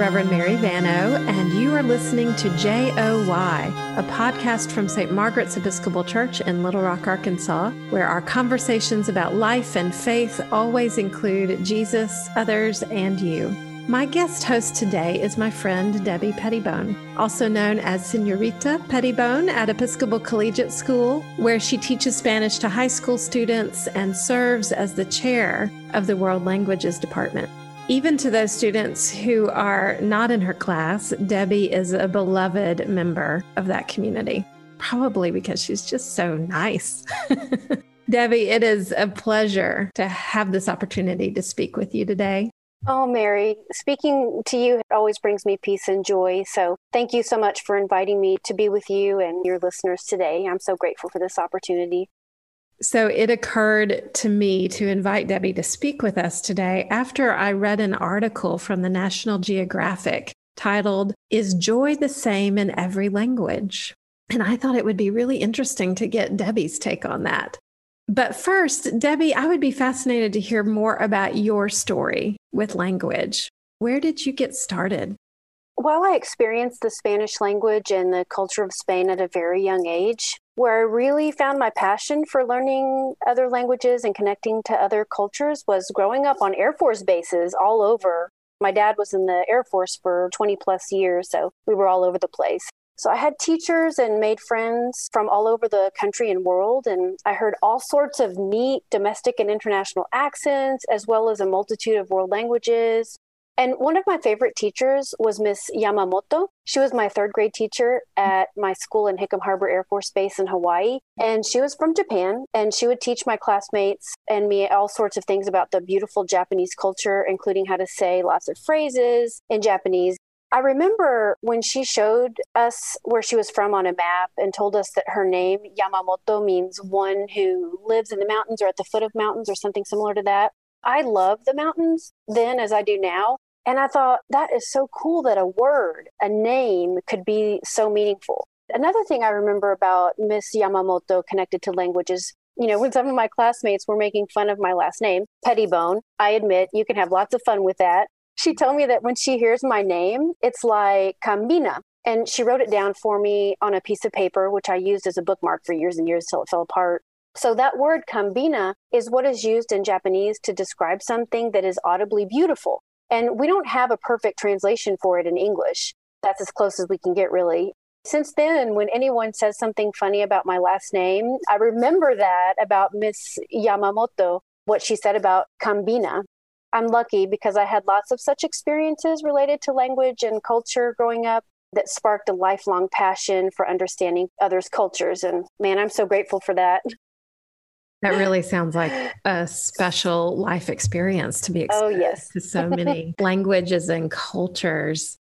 Reverend Mary Vano, and you are listening to JOY, a podcast from St. Margaret's Episcopal Church in Little Rock, Arkansas, where our conversations about life and faith always include Jesus, others, and you. My guest host today is my friend Debbie Pettibone, also known as Senorita Pettibone at Episcopal Collegiate School, where she teaches Spanish to high school students and serves as the chair of the World Languages Department. Even to those students who are not in her class, Debbie is a beloved member of that community, probably because she's just so nice. Debbie, it is a pleasure to have this opportunity to speak with you today. Oh, Mary, speaking to you always brings me peace and joy. So thank you so much for inviting me to be with you and your listeners today. I'm so grateful for this opportunity. So it occurred to me to invite Debbie to speak with us today after I read an article from the National Geographic titled, Is Joy the Same in Every Language? And I thought it would be really interesting to get Debbie's take on that. But first, Debbie, I would be fascinated to hear more about your story with language. Where did you get started? While I experienced the Spanish language and the culture of Spain at a very young age, where I really found my passion for learning other languages and connecting to other cultures was growing up on Air Force bases all over. My dad was in the Air Force for 20 plus years, so we were all over the place. So I had teachers and made friends from all over the country and world, and I heard all sorts of neat domestic and international accents, as well as a multitude of world languages. And one of my favorite teachers was Miss Yamamoto. She was my third grade teacher at my school in Hickam Harbor Air Force Base in Hawaii. And she was from Japan. And she would teach my classmates and me all sorts of things about the beautiful Japanese culture, including how to say lots of phrases in Japanese. I remember when she showed us where she was from on a map and told us that her name, Yamamoto, means one who lives in the mountains or at the foot of mountains or something similar to that. I love the mountains then as I do now. And I thought that is so cool that a word, a name could be so meaningful. Another thing I remember about Miss Yamamoto connected to language is, you know, when some of my classmates were making fun of my last name, Pettibone, I admit you can have lots of fun with that. She told me that when she hears my name, it's like Cambina. And she wrote it down for me on a piece of paper, which I used as a bookmark for years and years till it fell apart. So that word cambina is what is used in Japanese to describe something that is audibly beautiful. And we don't have a perfect translation for it in English. That's as close as we can get, really. Since then, when anyone says something funny about my last name, I remember that about Miss Yamamoto, what she said about Cambina. I'm lucky because I had lots of such experiences related to language and culture growing up that sparked a lifelong passion for understanding others' cultures. And man, I'm so grateful for that. That really sounds like a special life experience to be oh, exposed oh, yes. to so many languages and cultures.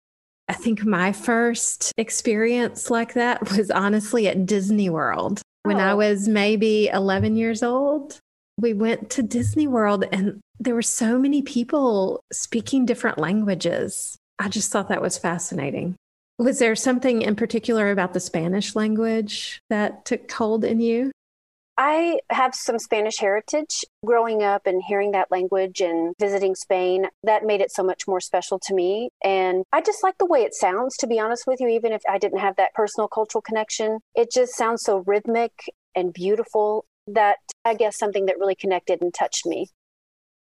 I think my first experience like that was honestly at Disney World. When oh. I was maybe 11 years old, we went to Disney World and there were so many people speaking different languages. I just thought that was fascinating. Was there something in particular about the Spanish language that took hold in you? I have some Spanish heritage. Growing up and hearing that language and visiting Spain, that made it so much more special to me. And I just like the way it sounds, to be honest with you, even if I didn't have that personal cultural connection. It just sounds so rhythmic and beautiful that I guess something that really connected and touched me.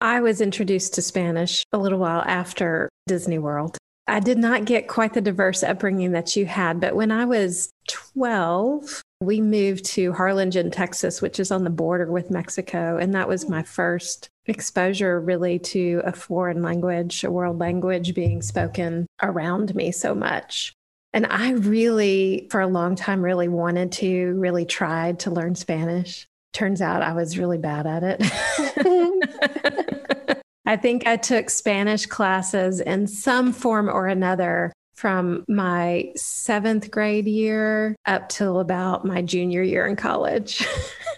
I was introduced to Spanish a little while after Disney World. I did not get quite the diverse upbringing that you had, but when I was 12, we moved to Harlingen, Texas, which is on the border with Mexico. And that was my first exposure really to a foreign language, a world language being spoken around me so much. And I really, for a long time, really wanted to, really tried to learn Spanish. Turns out I was really bad at it. I think I took Spanish classes in some form or another from my seventh grade year up till about my junior year in college.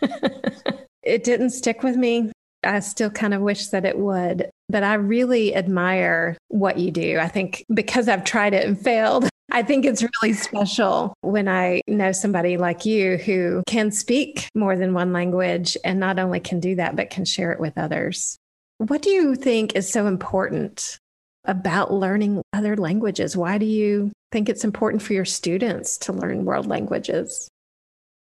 it didn't stick with me. I still kind of wish that it would, but I really admire what you do. I think because I've tried it and failed, I think it's really special when I know somebody like you who can speak more than one language and not only can do that, but can share it with others. What do you think is so important about learning other languages? Why do you think it's important for your students to learn world languages?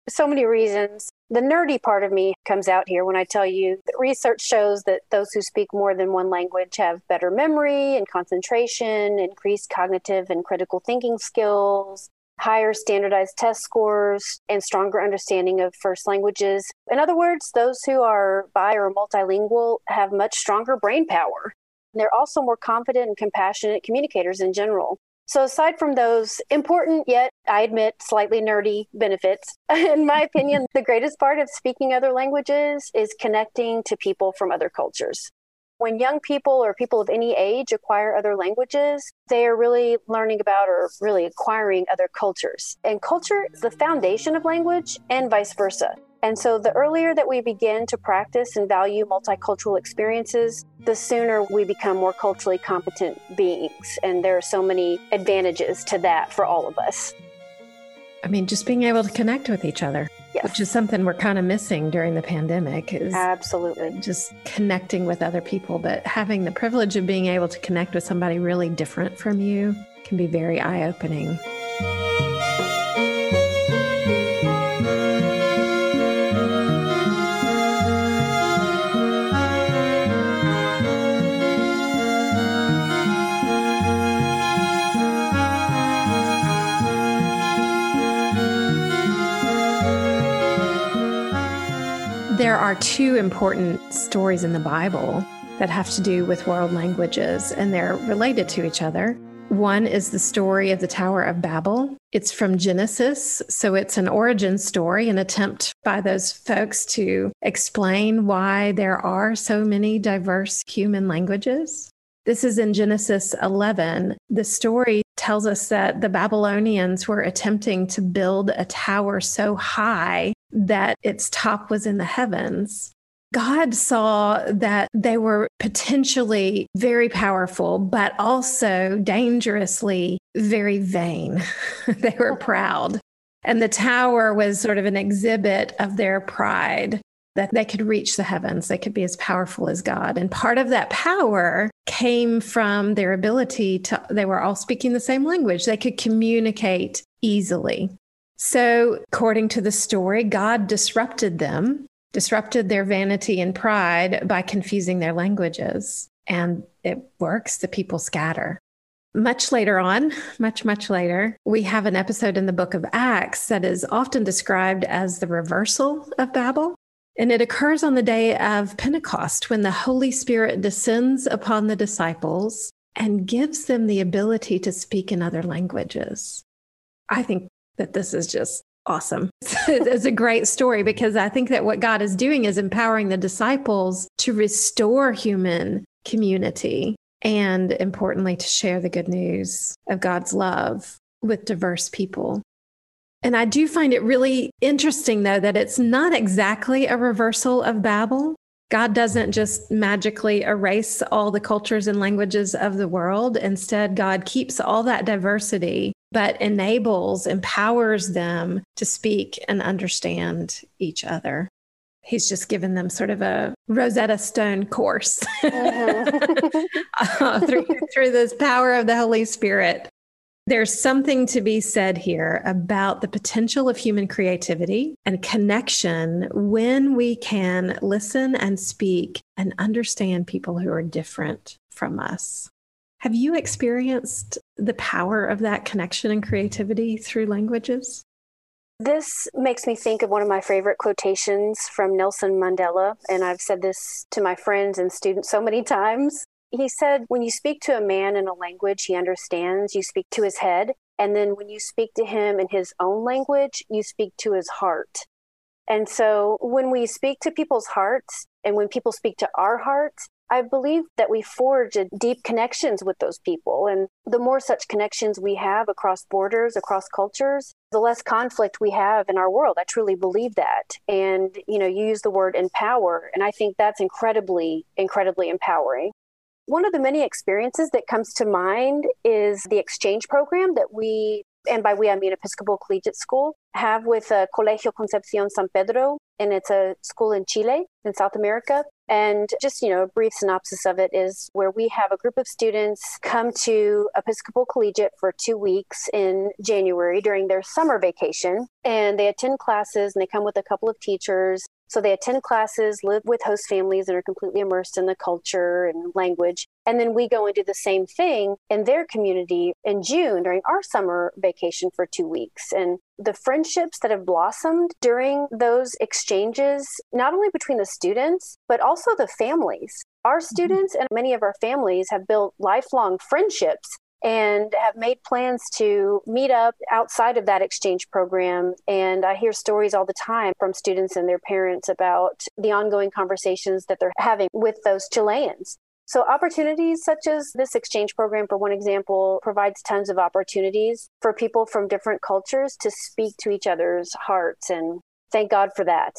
So many reasons. The nerdy part of me comes out here when I tell you that research shows that those who speak more than one language have better memory and concentration, increased cognitive and critical thinking skills, higher standardized test scores, and stronger understanding of first languages. In other words, those who are bi or multilingual have much stronger brain power. They're also more confident and compassionate communicators in general. So, aside from those important yet, I admit, slightly nerdy benefits, in my opinion, the greatest part of speaking other languages is connecting to people from other cultures. When young people or people of any age acquire other languages, they are really learning about or really acquiring other cultures. And culture is the foundation of language and vice versa. And so, the earlier that we begin to practice and value multicultural experiences, the sooner we become more culturally competent beings. And there are so many advantages to that for all of us. I mean, just being able to connect with each other, yes. which is something we're kind of missing during the pandemic. Is absolutely just connecting with other people, but having the privilege of being able to connect with somebody really different from you can be very eye opening. Are two important stories in the Bible that have to do with world languages, and they're related to each other. One is the story of the Tower of Babel. It's from Genesis, so it's an origin story, an attempt by those folks to explain why there are so many diverse human languages. This is in Genesis 11. The story tells us that the Babylonians were attempting to build a tower so high that its top was in the heavens. God saw that they were potentially very powerful, but also dangerously very vain. they were proud. And the tower was sort of an exhibit of their pride that they could reach the heavens, they could be as powerful as God. And part of that power came from their ability to, they were all speaking the same language, they could communicate easily. So, according to the story, God disrupted them, disrupted their vanity and pride by confusing their languages. And it works, the people scatter. Much later on, much, much later, we have an episode in the book of Acts that is often described as the reversal of Babel. And it occurs on the day of Pentecost when the Holy Spirit descends upon the disciples and gives them the ability to speak in other languages. I think that this is just awesome. it's a great story because I think that what God is doing is empowering the disciples to restore human community and importantly, to share the good news of God's love with diverse people. And I do find it really interesting, though, that it's not exactly a reversal of Babel. God doesn't just magically erase all the cultures and languages of the world. Instead, God keeps all that diversity but enables, empowers them to speak and understand each other. He's just given them sort of a Rosetta Stone course uh-huh. uh, through, through this power of the Holy Spirit. There's something to be said here about the potential of human creativity and connection when we can listen and speak and understand people who are different from us. Have you experienced the power of that connection and creativity through languages? This makes me think of one of my favorite quotations from Nelson Mandela, and I've said this to my friends and students so many times. He said, When you speak to a man in a language he understands, you speak to his head. And then when you speak to him in his own language, you speak to his heart. And so when we speak to people's hearts and when people speak to our hearts, I believe that we forge deep connections with those people. And the more such connections we have across borders, across cultures, the less conflict we have in our world. I truly believe that. And, you know, you use the word empower, and I think that's incredibly, incredibly empowering. One of the many experiences that comes to mind is the exchange program that we, and by we I mean Episcopal Collegiate School, have with uh, Colegio Concepcion San Pedro, and it's a school in Chile, in South America. And just, you know, a brief synopsis of it is where we have a group of students come to Episcopal Collegiate for two weeks in January during their summer vacation. And they attend classes and they come with a couple of teachers. So they attend classes, live with host families and are completely immersed in the culture and language. And then we go and do the same thing in their community in June during our summer vacation for two weeks. And the friendships that have blossomed during those exchanges, not only between the students, but also the families. Our mm-hmm. students and many of our families have built lifelong friendships and have made plans to meet up outside of that exchange program. And I hear stories all the time from students and their parents about the ongoing conversations that they're having with those Chileans. So, opportunities such as this exchange program, for one example, provides tons of opportunities for people from different cultures to speak to each other's hearts. And thank God for that.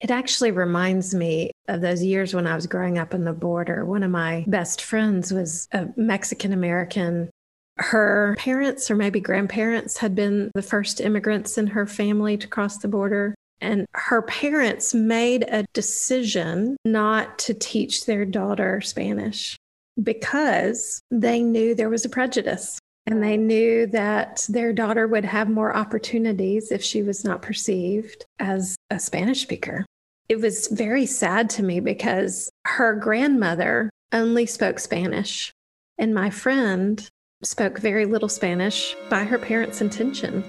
It actually reminds me of those years when I was growing up in the border. One of my best friends was a Mexican American. Her parents, or maybe grandparents, had been the first immigrants in her family to cross the border. And her parents made a decision not to teach their daughter Spanish because they knew there was a prejudice. And they knew that their daughter would have more opportunities if she was not perceived as a Spanish speaker. It was very sad to me because her grandmother only spoke Spanish, and my friend spoke very little Spanish by her parents' intention.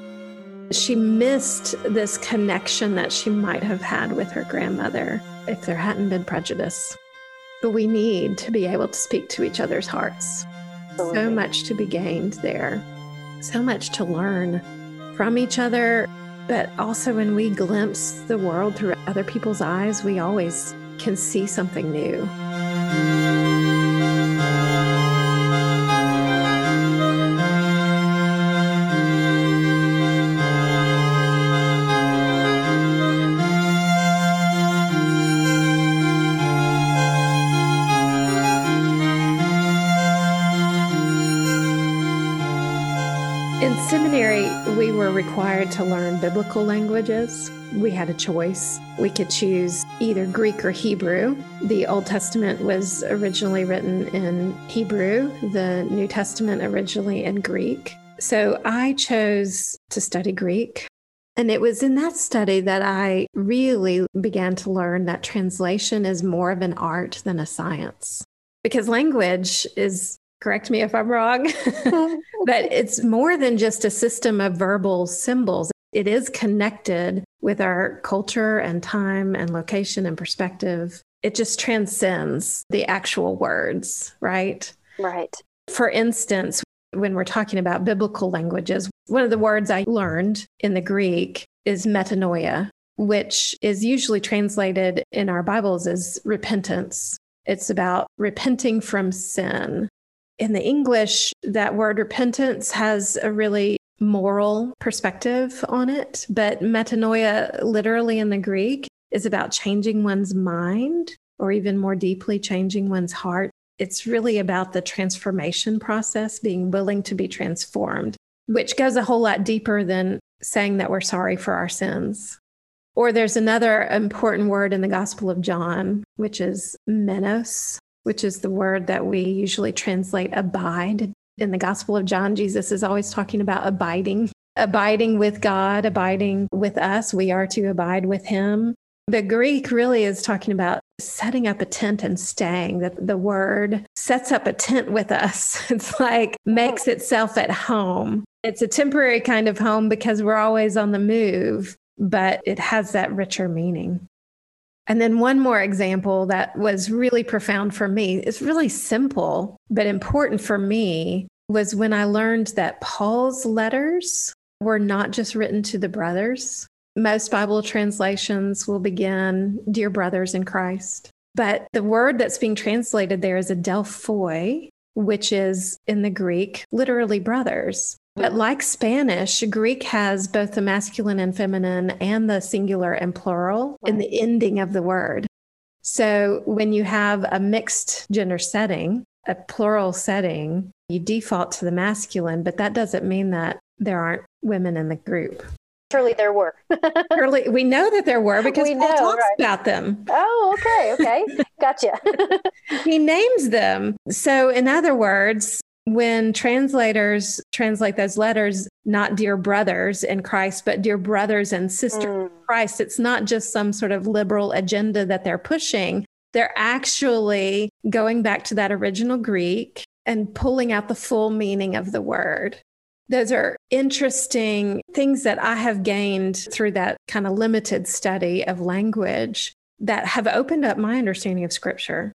She missed this connection that she might have had with her grandmother if there hadn't been prejudice. But we need to be able to speak to each other's hearts. Absolutely. So much to be gained there, so much to learn from each other but also, when we glimpse the world through other people's eyes, we always can see something new. Seminary, we were required to learn biblical languages. We had a choice. We could choose either Greek or Hebrew. The Old Testament was originally written in Hebrew, the New Testament originally in Greek. So I chose to study Greek. And it was in that study that I really began to learn that translation is more of an art than a science. Because language is correct me if I'm wrong, but it's more than just a system of verbal symbols. It is connected with our culture and time and location and perspective. It just transcends the actual words, right? Right. For instance, when we're talking about biblical languages, one of the words I learned in the Greek is metanoia, which is usually translated in our Bibles as repentance. It's about repenting from sin in the English, that word repentance has a really moral perspective on it, but metanoia, literally in the Greek, is about changing one's mind or even more deeply, changing one's heart. It's really about the transformation process, being willing to be transformed, which goes a whole lot deeper than saying that we're sorry for our sins. Or there's another important word in the Gospel of John, which is menos, which is the word that we usually translate abide. In the Gospel of John, Jesus is always talking about abiding, abiding with God, abiding with us. We are to abide with Him. The Greek really is talking about setting up a tent and staying, that the word sets up a tent with us. It's like makes itself at home. It's a temporary kind of home because we're always on the move, but it has that richer meaning. And then one more example that was really profound for me. It's really simple, but important for me was when I learned that Paul's letters were not just written to the brothers. Most Bible translations will begin, Dear brothers in Christ. But the word that's being translated there is adelphoi, which is in the Greek, literally brothers. But like Spanish, Greek has both the masculine and feminine and the singular and plural in the ending of the word. So when you have a mixed gender setting, a plural setting, you default to the masculine, but that doesn't mean that there aren't women in the group. Surely there were. Surely we know that there were because we Paul know, talks right. about them. Oh, okay, okay, gotcha. he names them. So, in other words, when translators translate those letters, not dear brothers in Christ, but dear brothers and sisters mm. in Christ, it's not just some sort of liberal agenda that they're pushing. They're actually going back to that original Greek and pulling out the full meaning of the word. Those are interesting things that I have gained through that kind of limited study of language that have opened up my understanding of scripture.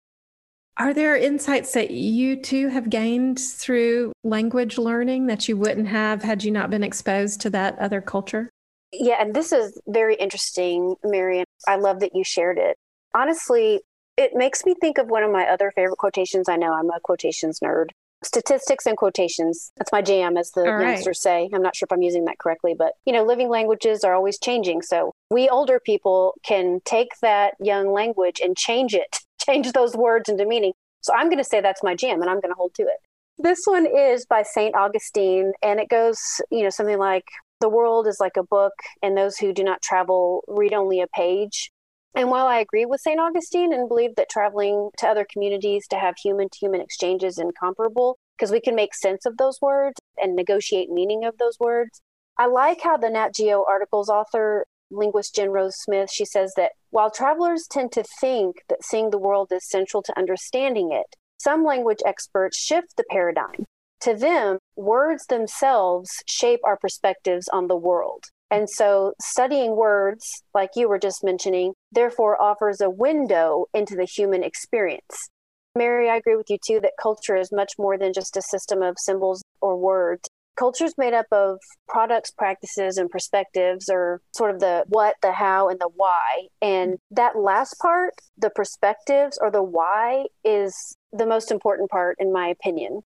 Are there insights that you too have gained through language learning that you wouldn't have had you not been exposed to that other culture? Yeah, and this is very interesting, Marian. I love that you shared it. Honestly, it makes me think of one of my other favorite quotations. I know I'm a quotations nerd. Statistics and quotations. That's my jam, as the All youngsters right. say. I'm not sure if I'm using that correctly, but you know, living languages are always changing. So we older people can take that young language and change it change those words into meaning. So I'm going to say that's my jam and I'm going to hold to it. This one is by St. Augustine and it goes, you know, something like the world is like a book and those who do not travel read only a page. And while I agree with St. Augustine and believe that traveling to other communities to have human to human exchanges is incomparable, because we can make sense of those words and negotiate meaning of those words, I like how the Nat Geo articles author linguist Jen Rose Smith, she says that while travelers tend to think that seeing the world is central to understanding it, some language experts shift the paradigm. To them, words themselves shape our perspectives on the world. And so, studying words, like you were just mentioning, therefore offers a window into the human experience. Mary, I agree with you too that culture is much more than just a system of symbols or words culture is made up of products, practices, and perspectives, or sort of the what, the how, and the why. And that last part, the perspectives or the why, is the most important part, in my opinion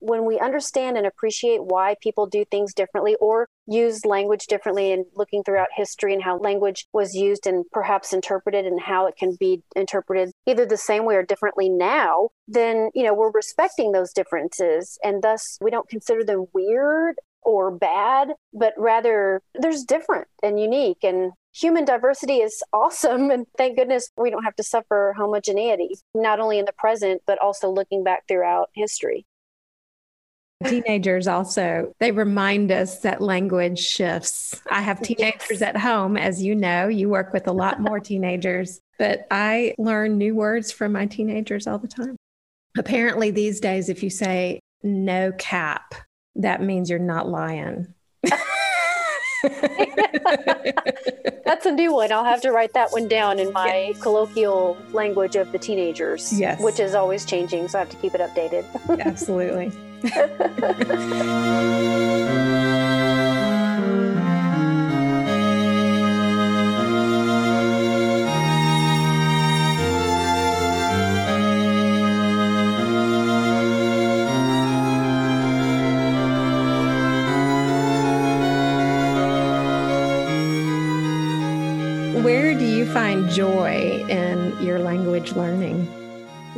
when we understand and appreciate why people do things differently or use language differently and looking throughout history and how language was used and perhaps interpreted and how it can be interpreted either the same way or differently now then you know we're respecting those differences and thus we don't consider them weird or bad but rather there's different and unique and human diversity is awesome. And thank goodness we don't have to suffer homogeneity not only in the present but also looking back throughout history Teenagers also, they remind us that language shifts. I have teenagers yes. at home, as you know, you work with a lot more teenagers, but I learn new words from my teenagers all the time. Apparently, these days, if you say no cap, that means you're not lying. That's a new one. I'll have to write that one down in my yes. colloquial language of the teenagers, yes. which is always changing. So I have to keep it updated. Absolutely. Where do you find joy in your language learning?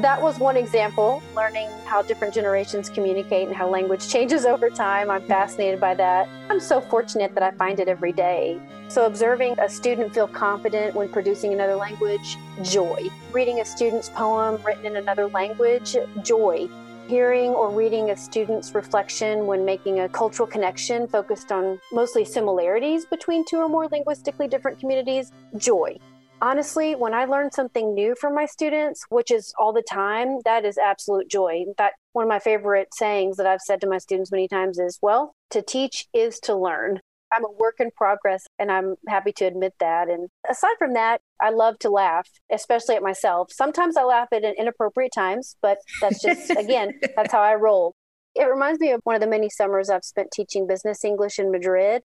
That was one example, learning how different generations communicate and how language changes over time. I'm fascinated by that. I'm so fortunate that I find it every day. So, observing a student feel confident when producing another language, joy. Reading a student's poem written in another language, joy. Hearing or reading a student's reflection when making a cultural connection focused on mostly similarities between two or more linguistically different communities, joy honestly, when I learn something new from my students, which is all the time, that is absolute joy. In fact, one of my favorite sayings that I've said to my students many times is, well, to teach is to learn. I'm a work in progress and I'm happy to admit that. And aside from that, I love to laugh, especially at myself. Sometimes I laugh at inappropriate times, but that's just, again, that's how I roll. It reminds me of one of the many summers I've spent teaching business English in Madrid.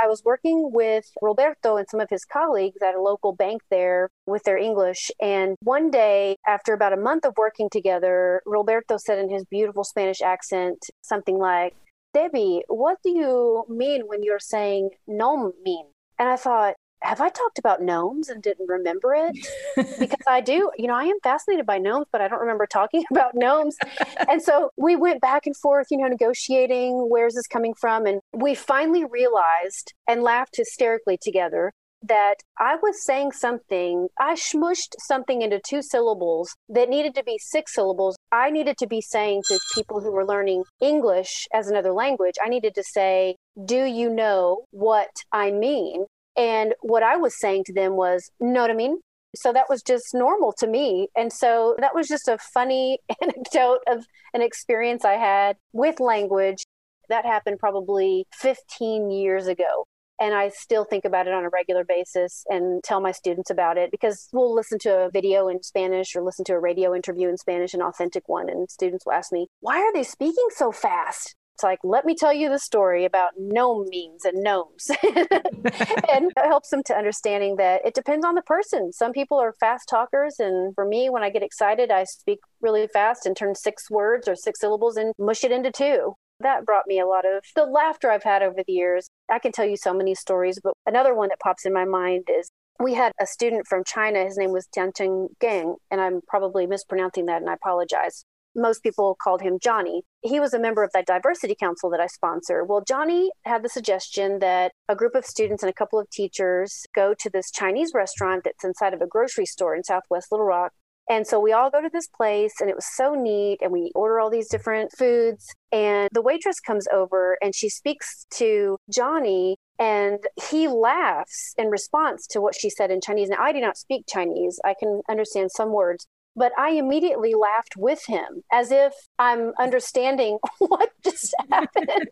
I was working with Roberto and some of his colleagues at a local bank there with their English. And one day, after about a month of working together, Roberto said in his beautiful Spanish accent something like, Debbie, what do you mean when you're saying no mean? And I thought, have I talked about gnomes and didn't remember it? because I do, you know, I am fascinated by gnomes, but I don't remember talking about gnomes. and so we went back and forth, you know, negotiating where's this coming from. And we finally realized and laughed hysterically together that I was saying something, I smushed something into two syllables that needed to be six syllables. I needed to be saying to people who were learning English as another language, I needed to say, Do you know what I mean? And what I was saying to them was, Know what I mean? So that was just normal to me. And so that was just a funny anecdote of an experience I had with language. That happened probably 15 years ago. And I still think about it on a regular basis and tell my students about it because we'll listen to a video in Spanish or listen to a radio interview in Spanish, an authentic one. And students will ask me, why are they speaking so fast? It's like, let me tell you the story about gnome means and gnomes. and it helps them to understanding that it depends on the person. Some people are fast talkers. And for me, when I get excited, I speak really fast and turn six words or six syllables and mush it into two that brought me a lot of the laughter I've had over the years. I can tell you so many stories, but another one that pops in my mind is we had a student from China. His name was Tiancheng Geng, and I'm probably mispronouncing that, and I apologize. Most people called him Johnny. He was a member of that diversity council that I sponsor. Well, Johnny had the suggestion that a group of students and a couple of teachers go to this Chinese restaurant that's inside of a grocery store in Southwest Little Rock and so we all go to this place and it was so neat. And we order all these different foods. And the waitress comes over and she speaks to Johnny and he laughs in response to what she said in Chinese. Now, I do not speak Chinese, I can understand some words. But I immediately laughed with him as if I'm understanding what just happened.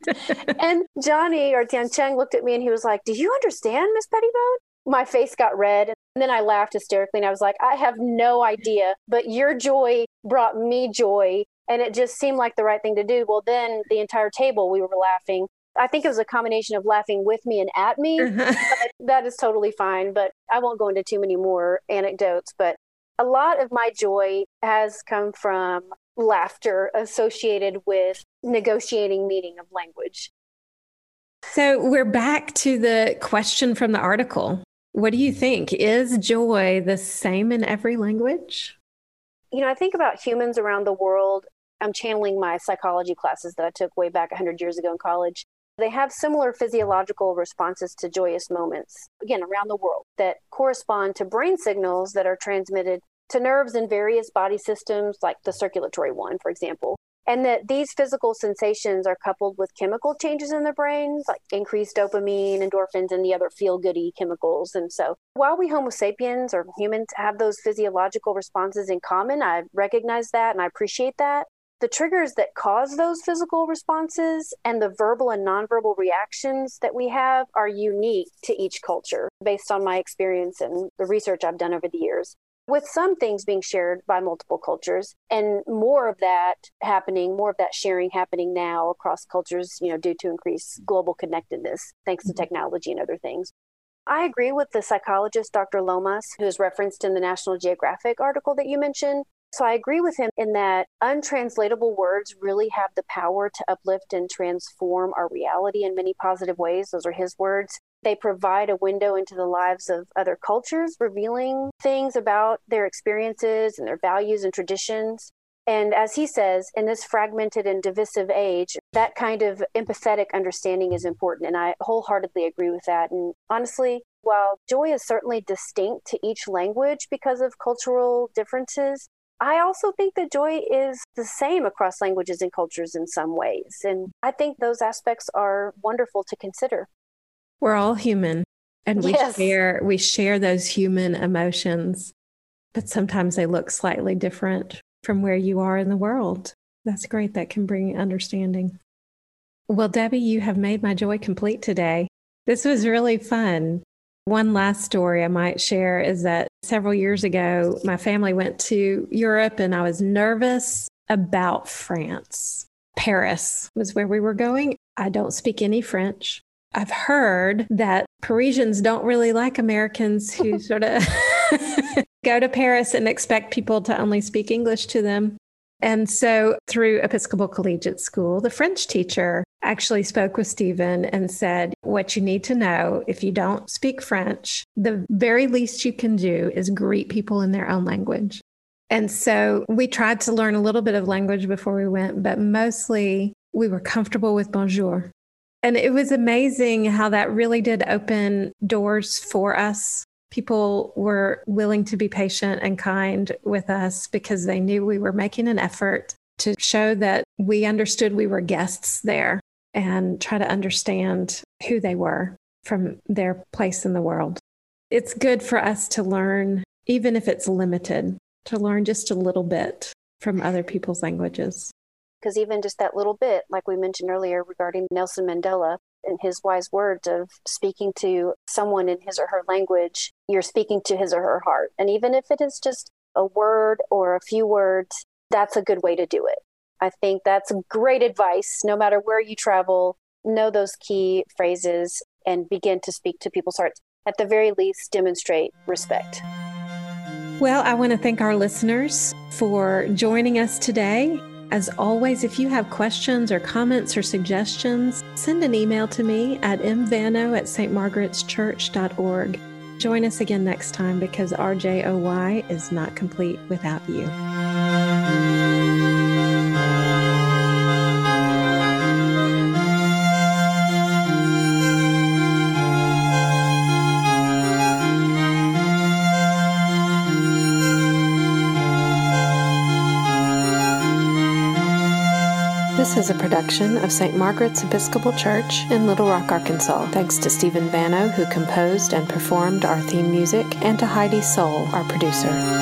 and Johnny or Tian Cheng looked at me and he was like, Do you understand, Miss Pettibone? my face got red. And then I laughed hysterically and I was like, I have no idea, but your joy brought me joy. And it just seemed like the right thing to do. Well, then the entire table, we were laughing. I think it was a combination of laughing with me and at me. Uh-huh. that is totally fine. But I won't go into too many more anecdotes. But a lot of my joy has come from laughter associated with negotiating meaning of language. So we're back to the question from the article. What do you think? Is joy the same in every language? You know, I think about humans around the world. I'm channeling my psychology classes that I took way back 100 years ago in college. They have similar physiological responses to joyous moments, again, around the world, that correspond to brain signals that are transmitted to nerves in various body systems, like the circulatory one, for example and that these physical sensations are coupled with chemical changes in the brains like increased dopamine endorphins and the other feel goody chemicals. And so while we homo sapiens or humans have those physiological responses in common i recognize that and i appreciate that the triggers that cause those physical responses and the verbal and nonverbal reactions that we have are unique to each culture based on my experience and the research I've done over the years. With some things being shared by multiple cultures and more of that happening more of that sharing happening now across cultures you know due to increased global connectedness thanks to mm-hmm. technology and other things. I agree with the psychologist dr lomas who is referenced in the national geographic article that you mentioned so I agree with him in that untranslatable words really have the power to uplift and transform our reality in many positive ways. Those are his words. They provide a window into the lives of other cultures, revealing things about their experiences and their values and traditions. And as he says, in this fragmented and divisive age, that kind of empathetic understanding is important. And I wholeheartedly agree with that. And honestly, while joy is certainly distinct to each language because of cultural differences, I also think that joy is the same across languages and cultures in some ways. And I think those aspects are wonderful to consider. We're all human and we yes. share we share those human emotions, but sometimes they look slightly different from where you are in the world. That's great. That can bring understanding. Well, Debbie, you have made my joy complete today. This was really fun. One last story I might share is that several years ago, my family went to Europe and I was nervous about France. Paris was where we were going. I don't speak any French. I've heard that Parisians don't really like Americans who sort of go to Paris and expect people to only speak English to them. And so, through Episcopal Collegiate School, the French teacher actually spoke with Stephen and said, What you need to know if you don't speak French, the very least you can do is greet people in their own language. And so we tried to learn a little bit of language before we went, but mostly we were comfortable with bonjour. And it was amazing how that really did open doors for us. People were willing to be patient and kind with us because they knew we were making an effort to show that we understood we were guests there and try to understand who they were from their place in the world. It's good for us to learn, even if it's limited, to learn just a little bit from other people's languages. Because even just that little bit, like we mentioned earlier regarding Nelson Mandela and his wise words of speaking to someone in his or her language, you're speaking to his or her heart. And even if it is just a word or a few words, that's a good way to do it. I think that's great advice. No matter where you travel, know those key phrases and begin to speak to people's hearts. At the very least, demonstrate respect. Well, I want to thank our listeners for joining us today. As always, if you have questions or comments or suggestions, send an email to me at mvano at stmargaretschurch.org. Join us again next time because our JOY is not complete without you. Is a production of St. Margaret's Episcopal Church in Little Rock, Arkansas. Thanks to Stephen Vano, who composed and performed our theme music, and to Heidi Soul, our producer.